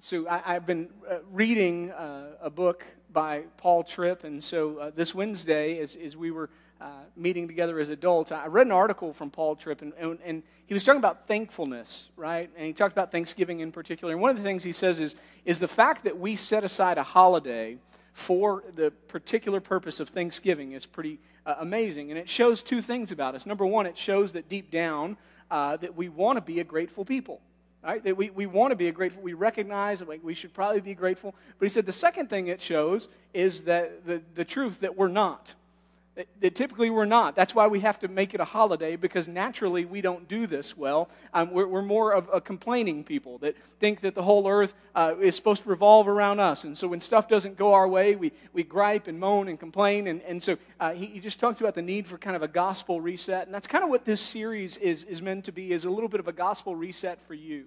so I, have been uh, reading uh, a book by Paul Tripp, and so uh, this Wednesday, as, as we were meeting together as adults, I read an article from Paul Tripp, and, and, and, he was talking about thankfulness, right? And he talked about Thanksgiving in particular. And one of the things he says is, is the fact that we set aside a holiday for the particular purpose of Thanksgiving is pretty uh, amazing. And it shows two things about us. Number one, it shows that deep down uh, that we want to be a grateful people. Right? That we, we want to be grateful. We recognize that we should probably be grateful. But he said the second thing it shows is that the, the truth that we're not. That, that typically we're not. That's why we have to make it a holiday because naturally we don't do this well. Um, we're, we're, more of a complaining people that think that the whole earth uh, is supposed to revolve around us. And so when stuff doesn't go our way, we, we gripe and moan and complain. And, and so uh, he, he just talks about the need for kind of a gospel reset. And that's kind of what this series is, is meant to be, is a little bit of a gospel reset for you.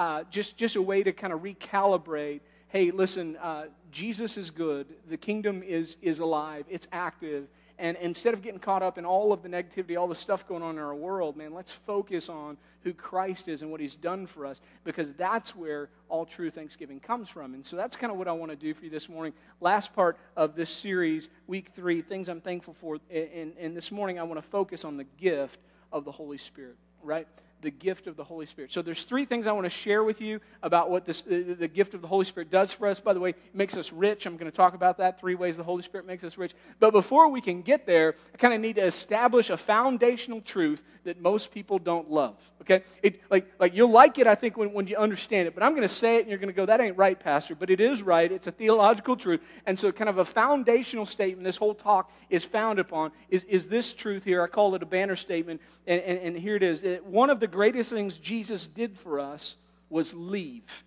Uh, just, just a way to kind of recalibrate hey, listen, uh, Jesus is good. The kingdom is, is alive, it's active. And instead of getting caught up in all of the negativity, all the stuff going on in our world, man, let's focus on who Christ is and what he's done for us because that's where all true Thanksgiving comes from. And so that's kind of what I want to do for you this morning. Last part of this series, week three, things I'm thankful for. And, and this morning I want to focus on the gift of the Holy Spirit, right? The gift of the Holy Spirit. So there's three things I want to share with you about what this, uh, the gift of the Holy Spirit does for us. By the way, it makes us rich. I'm going to talk about that. Three ways the Holy Spirit makes us rich. But before we can get there, I kind of need to establish a foundational truth that most people don't love. Okay? It, like, like you'll like it, I think, when, when you understand it. But I'm going to say it and you're going to go, that ain't right, Pastor. But it is right. It's a theological truth. And so kind of a foundational statement this whole talk is founded upon is, is this truth here. I call it a banner statement. And, and, and here it is. One of the greatest things Jesus did for us was leave.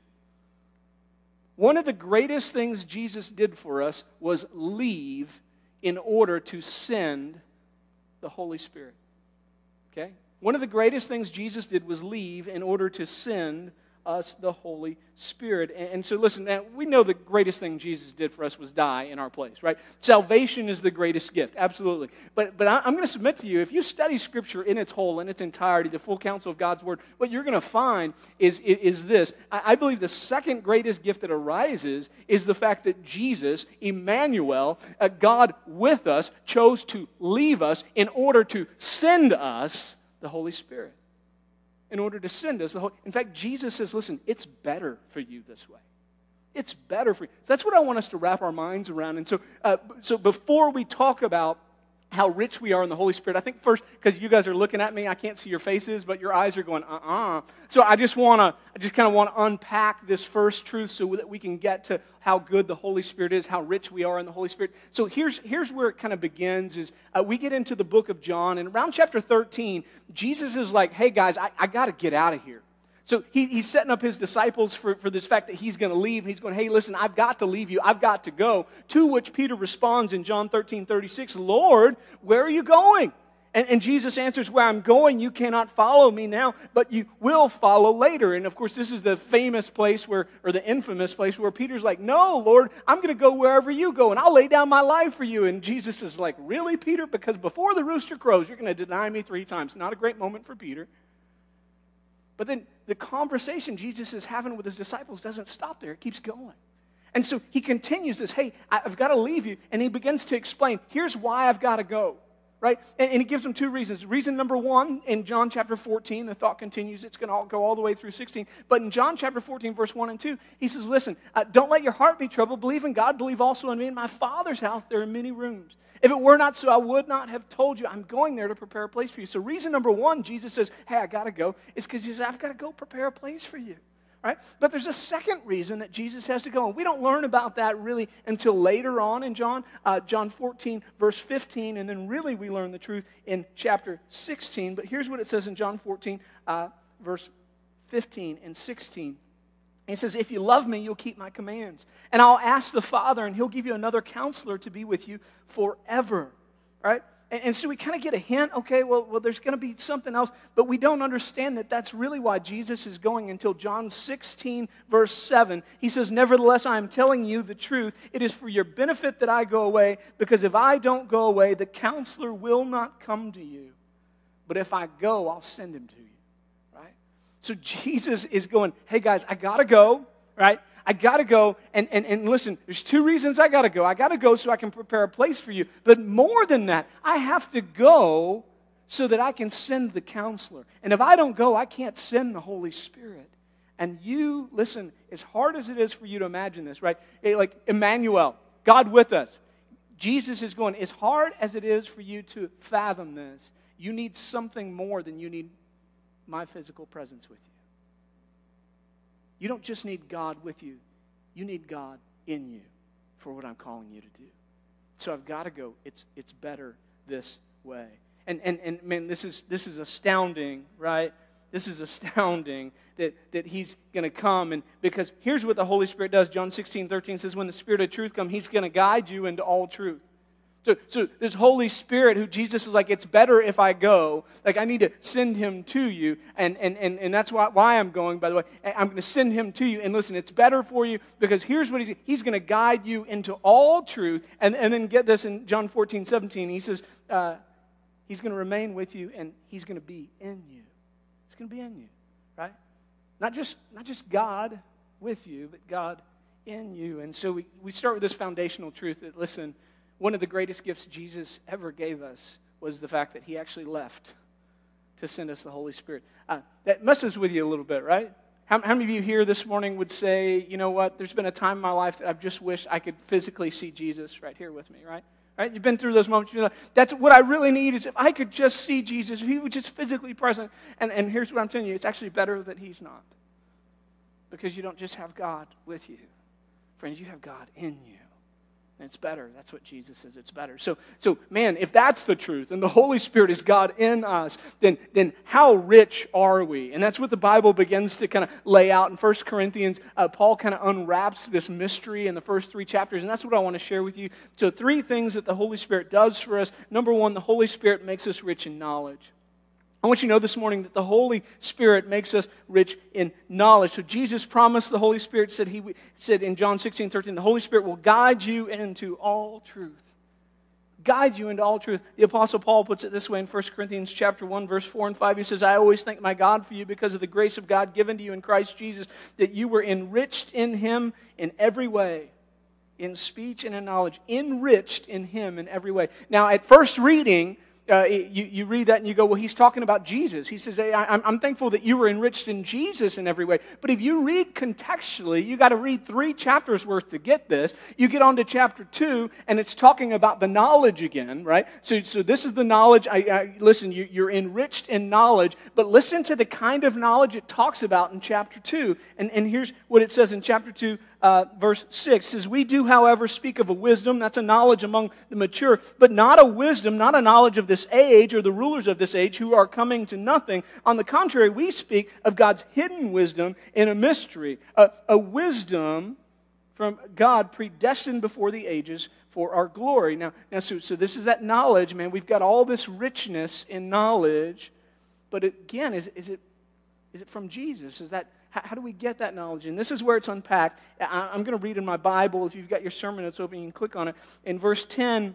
One of the greatest things Jesus did for us was leave in order to send the Holy Spirit. Okay? One of the greatest things Jesus did was leave in order to send us the Holy Spirit. And, so, listen, we know the greatest thing Jesus did for us was die in our place, right? Salvation is the greatest gift, absolutely. But, but I'm going to submit to you if you study Scripture in its whole, in its entirety, the full counsel of God's Word, what you're going to find is, is this. I believe the second greatest gift that arises is the fact that Jesus, Emmanuel, uh, God with us, chose to leave us in order to send us the Holy Spirit in order to send us the Holy. In fact, Jesus says, listen, it's better for you this way. It's better for you. So that's what I want us to wrap our minds around. And so, uh, so before we talk about how rich we are in the Holy Spirit. I think first, because you guys are looking at me, I can't see your faces, but your eyes are going, uh uh-uh. uh So I just want to, I just kind of want to unpack this first truth so that we can get to how good the Holy Spirit is, how rich we are in the Holy Spirit. So here's, here's where it kind of begins is uh, we get into the book of John, and around chapter 13, Jesus is like, hey guys, I, I got to get out of here. So he, he's setting up his disciples for, for this fact that he's going to leave. He's going, hey, listen, I've got to leave you. I've got to go. To which Peter responds in John 13, 36, Lord, where are you going? And, and, Jesus answers, Where I'm going, you cannot follow me now, but you will follow later. And of course, this is the famous place where, or the infamous place where Peter's like, No, Lord, I'm going to go wherever you go, and I'll lay down my life for you. And Jesus is like, Really, Peter? Because before the rooster crows, you're going to deny me three times. Not a great moment for Peter. But then the conversation Jesus is having with his disciples doesn't stop there, it keeps going. And so he continues this hey, I've got to leave you. And he begins to explain here's why I've got to go. Right? And, and he gives them two reasons. Reason number one, in John chapter 14, the thought continues, it's going to go all the way through 16. But in John chapter 14, verse 1 and 2, he says, Listen, uh, don't let your heart be troubled. Believe in God, believe also in me. In my Father's house, there are many rooms. If it were not so, I would not have told you. I'm going there to prepare a place for you. So, reason number one, Jesus says, Hey, I got to go, is because he says, I've got to go prepare a place for you. Right? But there's a second reason that Jesus has to go. And we don't learn about that really until later on in John, uh, John 14, verse 15. And then really we learn the truth in chapter 16. But here's what it says in John 14, uh, verse 15 and 16. He says, If you love me, you'll keep my commands. And I'll ask the Father, and he'll give you another counselor to be with you forever. Right? And, and so we kind of get a hint, okay, well, well there's going to be something else, but we don't understand that that's really why Jesus is going until John 16, verse 7. He says, Nevertheless, I am telling you the truth. It is for your benefit that I go away, because if I don't go away, the counselor will not come to you. But if I go, I'll send him to you. Right? So Jesus is going, hey guys, I got to go. right? I got to go. And, and, and listen, there's two reasons I got to go. I got to go so I can prepare a place for you. But more than that, I have to go so that I can send the counselor. And if I don't go, I can't send the Holy Spirit. And you, listen, as hard as it is for you to imagine this, right? Eh, like Emmanuel, God with us. Jesus is going, as hard as it is for you to fathom this, you need something more than you need my physical presence with you. You don't just need God with you, you need God in you for what I'm calling you to do. So I've got to go. It's, it's better this way. And, and, and man, this is, this is astounding, right? This is astounding that, that he's going to come. And because here's what the Holy Spirit does John 16, 13 says, When the Spirit of truth comes, he's going to guide you into all truth. So, so this Holy Spirit, who Jesus is like, it's better if I go. Like, I need to send him to you. And, and, and, and that's why, why I'm going, by the way. I'm going to send him to you. And listen, it's better for you because here's what he's He's going to guide you into all truth. And, and then get this in John 14, 17. He says, uh, He's going to remain with you and he's going to be in you. He's going to be in you, right? Not just, not just God with you, but God in you. And so we, we start with this foundational truth that, listen, one of the greatest gifts Jesus ever gave us was the fact that he actually left to send us the Holy Spirit. Uh, that messes with you a little bit, right? How, how, many of you here this morning would say, you know what, there's been a time in my life that I've just wished I could physically see Jesus right here with me, right? Right? You've been through those moments. You're like, that's what I really need is if I could just see Jesus, if he was just physically present. And, and here's what I'm telling you it's actually better that he's not. Because you don't just have God with you. Friends, you have God in you. It's better. That's what Jesus says. It's better. So, so man, if that's the truth, and the Holy Spirit is God in us, then, then how rich are we? And that's what the Bible begins to kind of lay out in 1 Corinthians. Uh, Paul kind of unwraps this mystery in the first three chapters, and that's what I want to share with you. So, three things that the Holy Spirit does for us. Number one, the Holy Spirit makes us rich in knowledge. I want you to know this morning that the Holy Spirit makes us rich in knowledge. So Jesus promised the Holy Spirit, said he said in John 16, 13, the Holy Spirit will guide you into all truth. Guide you into all truth. The Apostle Paul puts it this way in 1 Corinthians chapter 1, verse 4 and 5. He says, I always thank my God for you because of the grace of God given to you in Christ Jesus, that you were enriched in him in every way in speech and in knowledge, enriched in him in every way. Now, at first reading, uh, you, you read that and you go, well, he's talking about Jesus. He says, hey, I'm, I'm thankful that you were enriched in Jesus in every way. But if you read contextually, you got to read three chapters worth to get this. You get on to chapter two, and it's talking about the knowledge again, right? So, so this is the knowledge. I, I listen, you, you're enriched in knowledge, but listen to the kind of knowledge it talks about in chapter two. And, and here's what it says in chapter two, uh, verse 6 says, We do, however, speak of a wisdom, that's a knowledge among the mature, but not a wisdom, not a knowledge of this age or the rulers of this age who are coming to nothing. On the contrary, we speak of God's hidden wisdom in a mystery, a, a wisdom from God predestined before the ages for our glory. Now, now so, so this is that knowledge, man. We've got all this richness in knowledge, but again, is, is, it, is it from Jesus? Is that how, do we get that knowledge? And this is where it's unpacked. I, I'm going to read in my Bible. If you've got your sermon notes open, you can click on it. In verse 10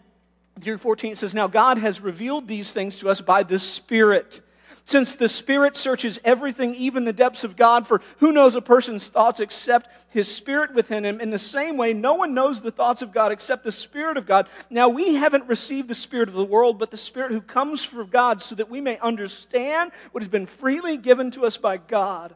through 14, it says, Now God has revealed these things to us by the Spirit. Since the Spirit searches everything, even the depths of God, for who knows a person's thoughts except his Spirit within him? In the same way, no one knows the thoughts of God except the Spirit of God. Now, we haven't received the Spirit of the world, but the Spirit who comes from God, so that we may understand what has been freely given to us by God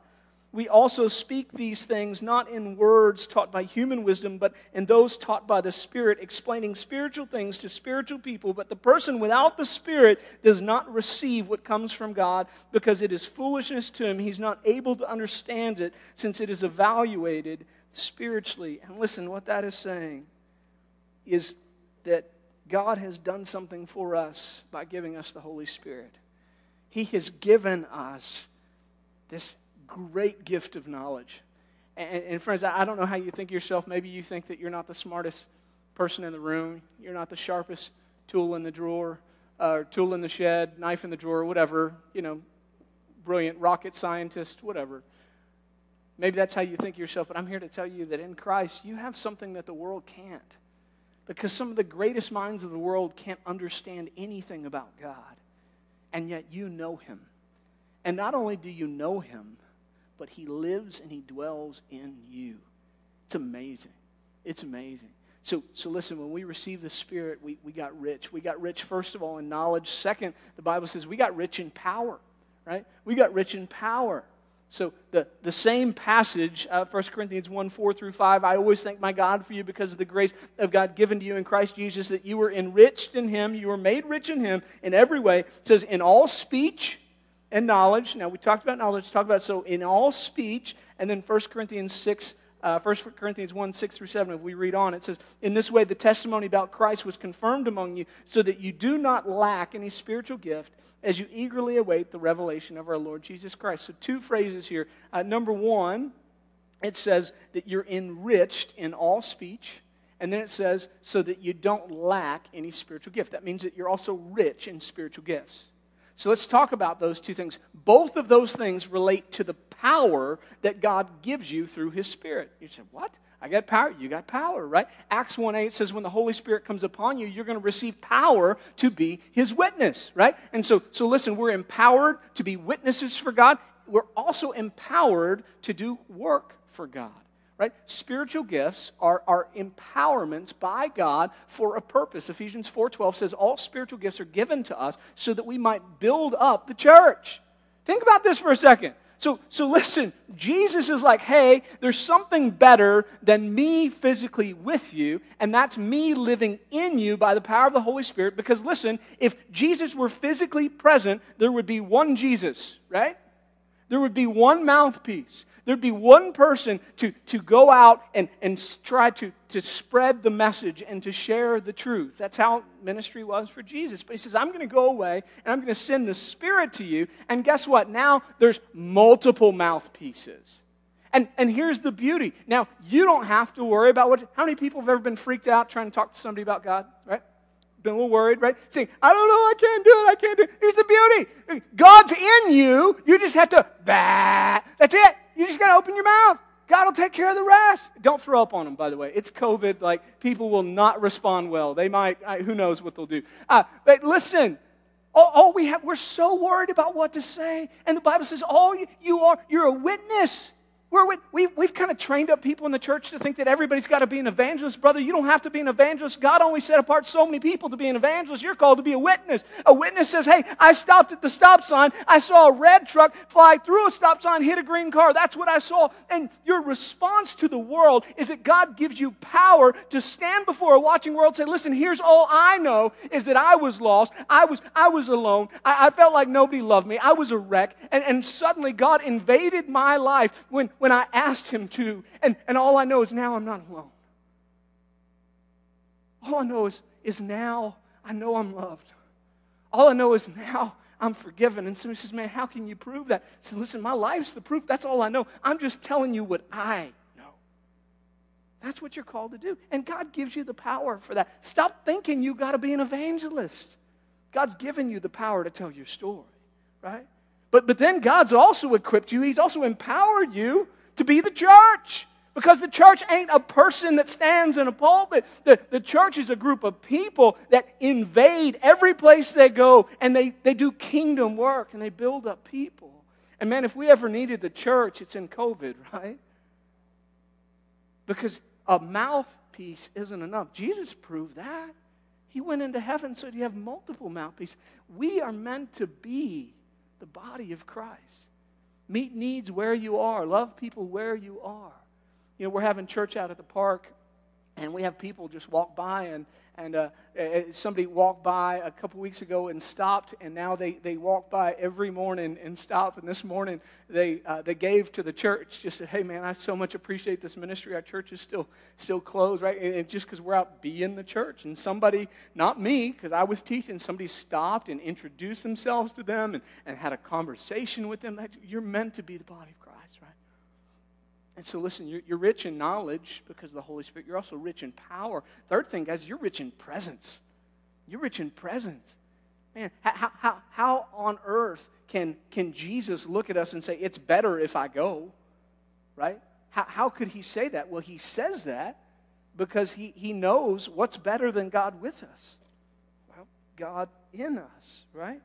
we also speak these things not in words taught by human wisdom, but in those taught by the Spirit, explaining spiritual things to spiritual people. But the person without the Spirit does not receive what comes from God because it is foolishness to him. He's not able to understand it since it is evaluated spiritually. And listen, what that is saying is that God has done something for us by giving us the Holy Spirit. He has given us this great gift of knowledge. And, and, friends, I don't know how you think yourself. Maybe you think that you're not the smartest person in the room, you're not the sharpest tool in the drawer, uh, tool in the shed, knife in the drawer, whatever, you know, brilliant rocket scientist, whatever. Maybe that's how you think yourself, but I'm here to tell you that in Christ, you have something that the world can't. Because some of the greatest minds of the world can't understand anything about God, and yet you know Him. And not only do you know Him, but He lives and He dwells in you. It's amazing. It's amazing. So, so listen, when we receive the Spirit, we, we got rich. We got rich, first of all, in knowledge. Second, the Bible says we got rich in power, right? We got rich in power. So the, the same passage, uh, 1 Corinthians 1 4 through 5, I always thank my God for you because of the grace of God given to you in Christ Jesus, that you were enriched in him, you were made rich in him in every way. It says, in all speech and knowledge. Now, we talked about knowledge, talk about so in all speech, and then 1 Corinthians 6 uh, 1 Corinthians 1 6 through 7, if we read on, it says, In this way, the testimony about Christ was confirmed among you, so that you do not lack any spiritual gift as you eagerly await the revelation of our Lord Jesus Christ. So, two phrases here. Uh, number one, it says that you're enriched in all speech. And then it says, so that you don't lack any spiritual gift. That means that you're also rich in spiritual gifts. So let's talk about those two things. Both of those things relate to the power that God gives you through His Spirit. You said, What? I got power. You got power, right? Acts 1 8 says, When the Holy Spirit comes upon you, you're going to receive power to be His witness, right? And so, so listen, we're empowered to be witnesses for God. We're also empowered to do work for God right? Spiritual gifts are, are empowerments by God for a purpose. Ephesians 4.12 says all spiritual gifts are given to us so that we might build up the church. Think about this for a second. So, so listen, Jesus is like, hey, there's something better than me physically with you, and that's me living in you by the power of the Holy Spirit. Because listen, if Jesus were physically present, there would be one Jesus, right? There would be one mouthpiece. There'd be one person to, to go out and, and try to, to spread the message and to share the truth. That's how ministry was for Jesus. But he says, I'm going to go away and I'm going to send the Spirit to you. And guess what? Now there's multiple mouthpieces. And, and here's the beauty. Now, you don't have to worry about what. How many people have ever been freaked out trying to talk to somebody about God, right? Been a little worried, right? Saying, I don't know, I can't do it, I can't do it. Here's the beauty God's in you. You just have to, bah. That's it. You just got to open your mouth. God will take care of the rest. Don't throw up on them, by the way. It's COVID. Like, people will not respond well. They might, I, who knows what they'll do. Uh, but listen, all, all, we have, we're so worried about what to say. And the Bible says, all you, you are, you're a witness. We're, we, we've kind of trained up people in the church to think that everybody's got to be an evangelist. Brother, you don't have to be an evangelist. God only set apart so many people to be an evangelist. You're called to be a witness. A witness says, Hey, I stopped at the stop sign. I saw a red truck fly through a stop sign, hit a green car. That's what I saw. And your response to the world is that God gives you power to stand before a watching world and say, Listen, here's all I know is that I was lost. I was, I was alone. I, I felt like nobody loved me. I was a wreck. And, and suddenly God invaded my life when when I asked Him to. And, and all I know is now I'm not alone. All I know is, is now I know I'm loved. All I know is now I'm forgiven. And somebody says, Man, how can you prove that? I said, Listen, my life's the proof. That's all I know. I'm just telling you what I know. That's what you're called to do. And God gives you the power for that. Stop thinking you got to be an evangelist. God's given you the power to tell your story, right? But, but then God's also equipped you, He's also empowered you to be the church. Because the church ain't a person that stands in a pulpit. The, the church is a group of people that invade every place they go and they, they do kingdom work and they build up people. And man, if we ever needed the church, it's in COVID, right? Because a mouthpiece isn't enough. Jesus proved that. He went into heaven so you have multiple mouthpieces. We are meant to be the body of Christ. Meet needs where you are, love people where you are. You know, we're having church out at the park, and we have people just walk by and and uh, somebody walked by a couple weeks ago and stopped, and now they, they walk by every morning and stop. And this morning they, uh, they gave to the church, just said, Hey, man, I so much appreciate this ministry. Our church is still, still closed, right? And just because we're out being the church. And somebody, not me, because I was teaching, somebody stopped and introduced themselves to them and, and had a conversation with them. You're meant to be the body of Christ, right? And so, listen, you're, you're rich in knowledge because of the Holy Spirit. You're also rich in power. Third thing, guys, you're rich in presence. You're rich in presence. Man, how, how, how on earth can, can Jesus look at us and say, it's better if I go? Right? How, how could he say that? Well, he says that because he, he knows what's better than God with us. Well, God in us, right?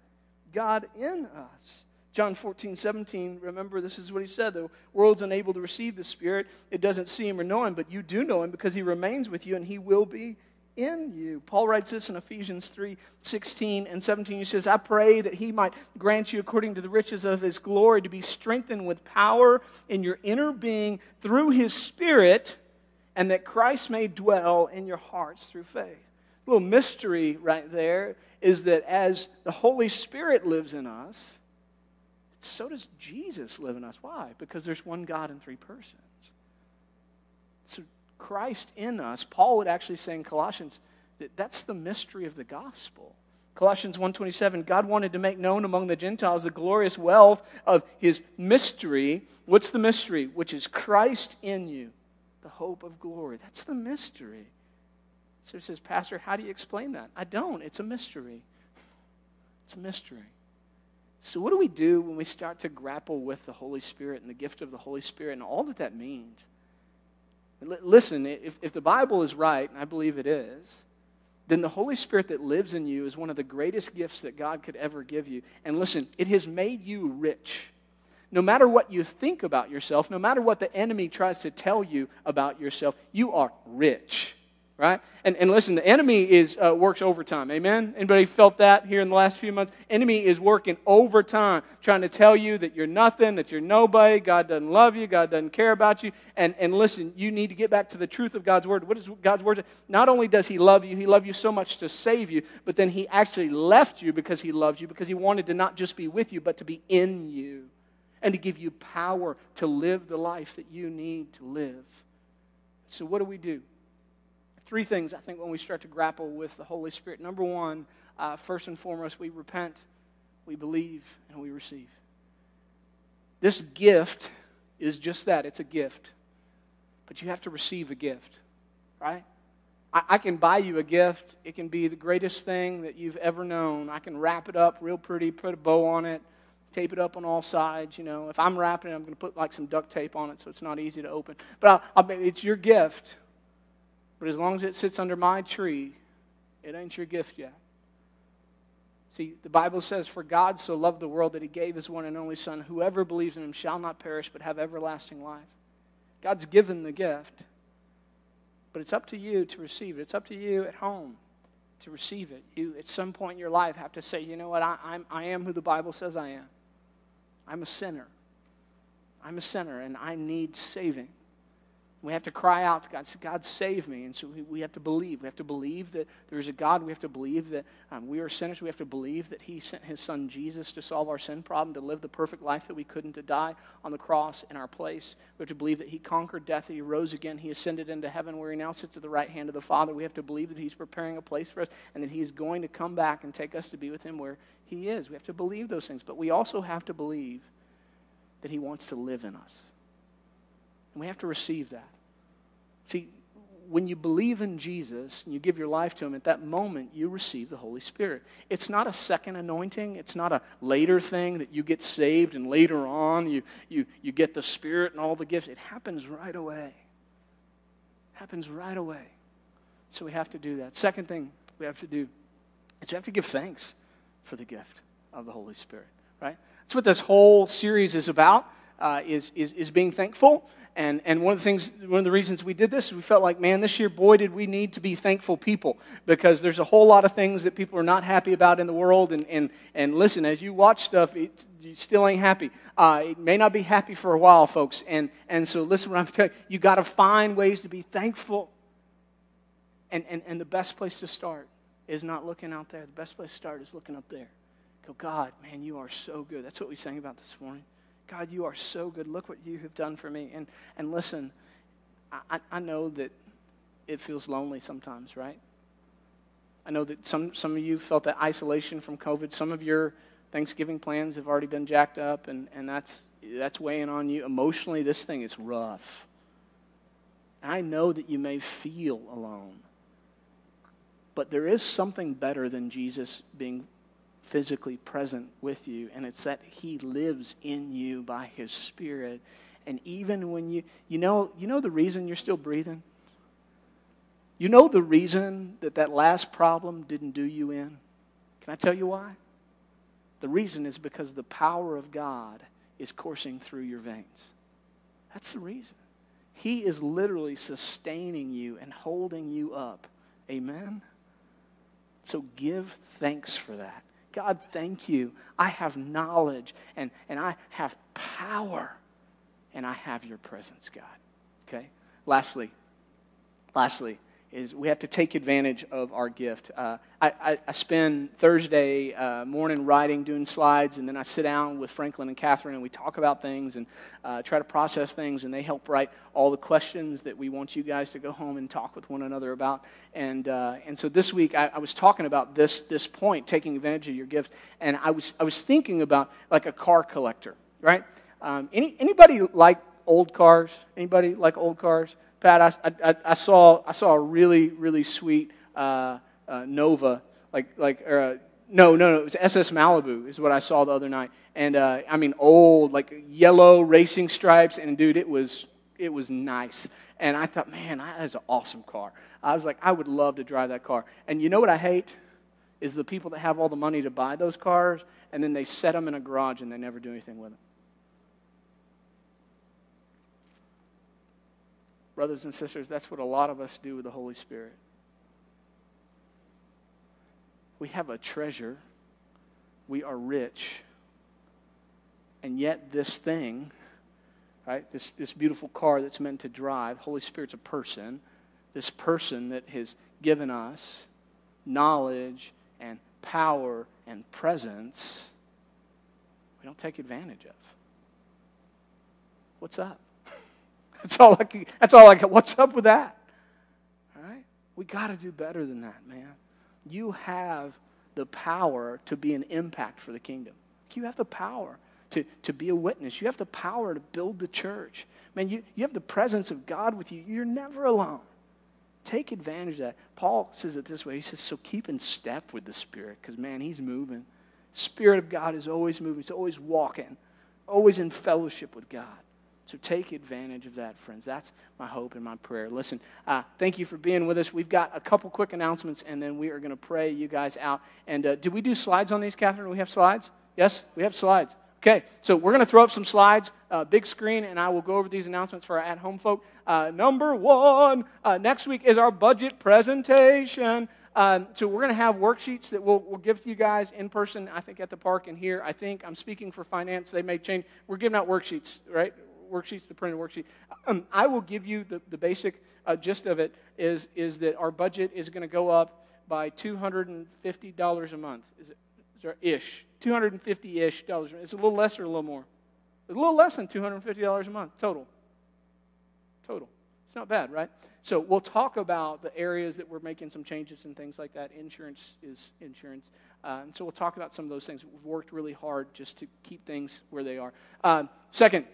God in us. John 14, 17, remember this is what he said the world's unable to receive the Spirit. It doesn't see him or know him, but you do know him because he remains with you and he will be in you. Paul writes this in Ephesians 3 16 and 17. He says, I pray that he might grant you, according to the riches of his glory, to be strengthened with power in your inner being through his Spirit, and that Christ may dwell in your hearts through faith. A little mystery right there is that as the Holy Spirit lives in us, so does Jesus live in us. Why? Because there's one God in three persons. So Christ in us, Paul would actually say in Colossians that that's the mystery of the gospel. Colossians 1:27 God wanted to make known among the Gentiles the glorious wealth of his mystery. What's the mystery? Which is Christ in you, the hope of glory. That's the mystery. So he says, Pastor, how do you explain that? I don't. It's a mystery. It's a mystery. So, what do we do when we start to grapple with the Holy Spirit and the gift of the Holy Spirit and all that that means? Listen, if, if the Bible is right, and I believe it is, then the Holy Spirit that lives in you is one of the greatest gifts that God could ever give you. And listen, it has made you rich. No matter what you think about yourself, no matter what the enemy tries to tell you about yourself, you are rich right? And, and listen, the enemy is uh, works overtime. Amen. Anybody felt that here in the last few months? Enemy is working overtime, trying to tell you that you're nothing, that you're nobody. God doesn't love you. God doesn't care about you. And and listen, you need to get back to the truth of God's word. What is God's word? Not only does He love you, He loved you so much to save you, but then He actually left you because He loves you, because He wanted to not just be with you, but to be in you, and to give you power to live the life that you need to live. So what do we do? Three things I think when we start to grapple with the Holy Spirit. Number one, uh, first and foremost, we repent, we believe, and we receive. This gift is just that it's a gift. But you have to receive a gift, right? I, I can buy you a gift. It can be the greatest thing that you've ever known. I can wrap it up real pretty, put a bow on it, tape it up on all sides. You know, if I'm wrapping it, I'm going to put like some duct tape on it so it's not easy to open. But I'll, I'll, it's your gift. But as long as it sits under my tree, it ain't your gift yet. See, the Bible says, For God so loved the world that he gave his one and only Son. Whoever believes in him shall not perish, but have everlasting life. God's given the gift, but it's up to you to receive it. It's up to you at home to receive it. You, at some point in your life, have to say, you know what, I, I'm, I am who the Bible says I am. I'm a sinner. I'm a sinner, and I need saving. We have to cry out to God, say, God, save me. And so we, we have to believe. We have to believe that there is a God. We have to believe that um, we are sinners. We have to believe that He sent His Son Jesus to solve our sin problem, to live the perfect life that we couldn't, to die on the cross in our place. We have to believe that He conquered death, that He rose again, He ascended into heaven where He now sits at the right hand of the Father. We have to believe that He's preparing a place for us and that He is going to come back and take us to be with Him where He is. We have to believe those things. But we also have to believe that He wants to live in us. And we have to receive that. See, when you believe in Jesus and you give your life to Him, at that moment you receive the Holy Spirit. It's not a second anointing, it's not a later thing that you get saved and later on you, you, you get the Spirit and all the gifts. It happens right away. It happens right away. So we have to do that. Second thing we have to do is we have to give thanks for the gift of the Holy Spirit, right? That's what this whole series is about uh, is, is, is being thankful. And, and one of the things, one of the reasons we did this, we felt like, man, this year, boy, did we need to be thankful people because there's a whole lot of things that people are not happy about in the world. And, and, and listen, as you watch stuff, it, you still ain't happy. Uh, it may not be happy for a while, folks. And, and so listen what I'm telling you. You got to find ways to be thankful. And, and, and the best place to start is not looking out there. The best place to start is looking up there. Go, God, man, you are so good. That's what we sang about this morning. God, you are so good. Look what you have done for me. And, and listen, I, I know that it feels lonely sometimes, right? I know that some, some of you felt that isolation from COVID. Some of your Thanksgiving plans have already been jacked up, and, and that's, that's weighing on you. Emotionally, this thing is rough. And I know that you may feel alone. But there is something better than Jesus being physically present with you, and it's that He lives in you by His Spirit. And even when you, you know, you know the reason you're still breathing? You know the reason that that last problem didn't do you in? Can I tell you why? The reason is because the power of God is coursing through your veins. That's the reason. He is literally sustaining you and holding you up. Amen? So give thanks for that. God, thank you. I have knowledge and, and I have power and I have your presence, God. Okay? Lastly, lastly, is we have to take advantage of our gift. Uh, I, I, I, spend Thursday uh, morning writing, doing slides, and then I sit down with Franklin and Catherine and we talk about things and uh, try to process things, and they help write all the questions that we want you guys to go home and talk with one another about. And, uh, and so this week I, I, was talking about this, this point, taking advantage of your gift, and I was, I was thinking about like a car collector, right? Um, any, anybody like old cars? Anybody like old cars? Pat, I, I, I, saw, I saw a really, really sweet uh, uh, Nova, like, like uh, no, no, no, it was SS Malibu is what I saw the other night. And uh, I mean, old, like yellow racing stripes. And dude, it was, it was nice. And I thought, man, that is an awesome car. I was like, I would love to drive that car. And you know what I hate? Is the people that have all the money to buy those cars and then they set them in a garage and they never do anything with them. Brothers and sisters, that's what a lot of us do with the Holy Spirit. We have a treasure, we are rich, and yet this thing, right, this, this beautiful car that's meant to drive, Holy Spirit's a person, this person that has given us knowledge and power and presence, we don't take advantage of. What's up? That's all I can, that's all I got. What's up with that? All right? We got to do better than that, man. You have the power to be an impact for the kingdom. You have the power to, to be a witness. You have the power to build the church. Man, you, you have the presence of God with you. You're never alone. Take advantage of that. Paul says it this way. He says, so keep in step with the Spirit, because man, he's moving. Spirit of God is always moving. He's always walking, always in fellowship with God. So take advantage of that, friends. That's my hope and my prayer. Listen, uh, thank you for being with us. We've got a couple quick announcements, and then we are going to pray you guys out. And uh, did we do slides on these, Catherine? We have slides? Yes, we have slides. Okay, so we're going to throw up some slides, uh, big screen, and I will go over these announcements for our at home folk. Uh, number one, uh, next week is our budget presentation. Um, so we're going to have worksheets that we'll, we'll give to you guys in person, I think, at the park and here. I think I'm speaking for finance. They may change. We're giving out worksheets, right? Worksheets, the printed worksheet. Um, I will give you the, the basic uh, gist of it is, is that our budget is going to go up by $250 a month. Is it is there, ish? 250 ish dollars. It's a little less or a little more? It's a little less than $250 a month total. Total. It's not bad, right? So we'll talk about the areas that we're making some changes and things like that. Insurance is insurance. Uh, and so we'll talk about some of those things. We've worked really hard just to keep things where they are. Uh, second,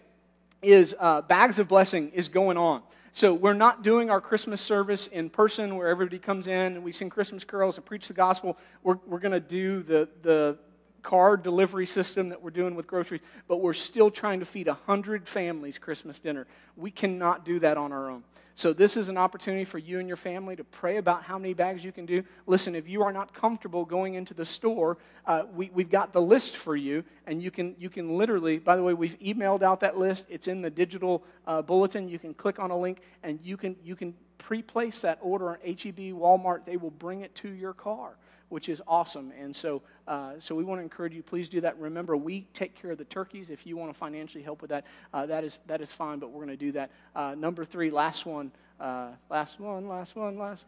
is uh, Bags of Blessing is going on. So we're not doing our Christmas service in person where everybody comes in and we sing Christmas carols and preach the gospel. We're, we're going to do the, the card delivery system that we're doing with groceries, but we're still trying to feed 100 families Christmas dinner. We cannot do that on our own. So, this is an opportunity for you and your family to pray about how many bags you can do. Listen, if you are not comfortable going into the store, uh, we, we've got the list for you, and you can, you can literally, by the way, we've emailed out that list. It's in the digital uh, bulletin. You can click on a link, and you can, you can pre place that order on HEB, Walmart. They will bring it to your car which is awesome. And so, uh, so we want to encourage you. Please do that. Remember, we take care of the turkeys. If you want to financially help with that, uh, that is that is fine. But we're going to do that. Uh, number three, last one, uh, last one, last one, last.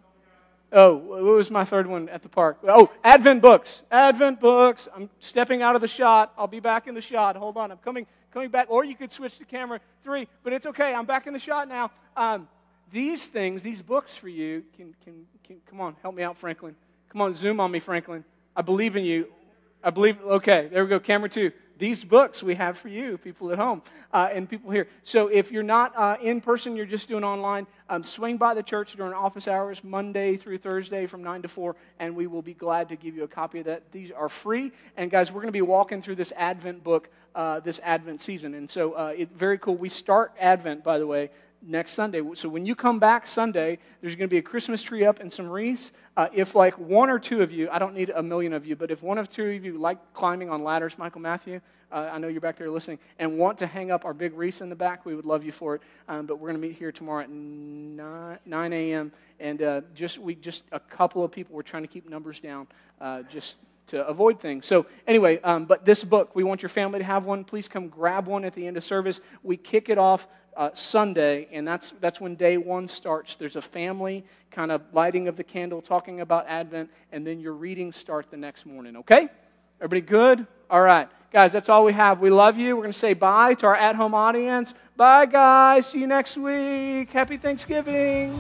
Oh, what was my third one at the park? Oh, Advent books. Advent books. I'm stepping out of the shot. I'll be back in the shot. Hold on. I'm coming coming back. Or you could switch to camera three, but it's okay. I'm back in the shot now. Um, these things, these books for you, can, can, can come on, help me out, Franklin. Come on, zoom on me, Franklin. I believe in you. I believe, okay, there we go, camera two. These books we have for you, people at home uh, and people here. So if you're not uh, in person, you're just doing online, um, swing by the church during office hours, Monday through Thursday from 9 to 4, and we will be glad to give you a copy of that. These are free. And guys, we're going to be walking through this Advent book uh, this Advent season. And so uh, it's very cool. We start Advent, by the way, next Sunday. So when you come back Sunday, there's going to be a Christmas tree up and some wreaths. Uh, if like one or two of you, I don't need a million of you, but if one or two of you like climbing on ladders, Michael Matthew, uh, I know you're back there listening, and want to hang up our big wreaths in the back, we would love you for it. Um, but we're going to meet here tomorrow at 9, 9 a.m. And uh, just we just a couple of people. We're trying to keep numbers down, uh, just to avoid things. So, anyway, um, but this book, we want your family to have one. Please come grab one at the end of service. We kick it off uh, Sunday, and that's, that's when day one starts. There's a family kind of lighting of the candle, talking about Advent, and then your readings start the next morning, okay? Everybody good? All right. Guys, that's all we have. We love you. We're going to say bye to our at home audience. Bye, guys. See you next week. Happy Thanksgiving.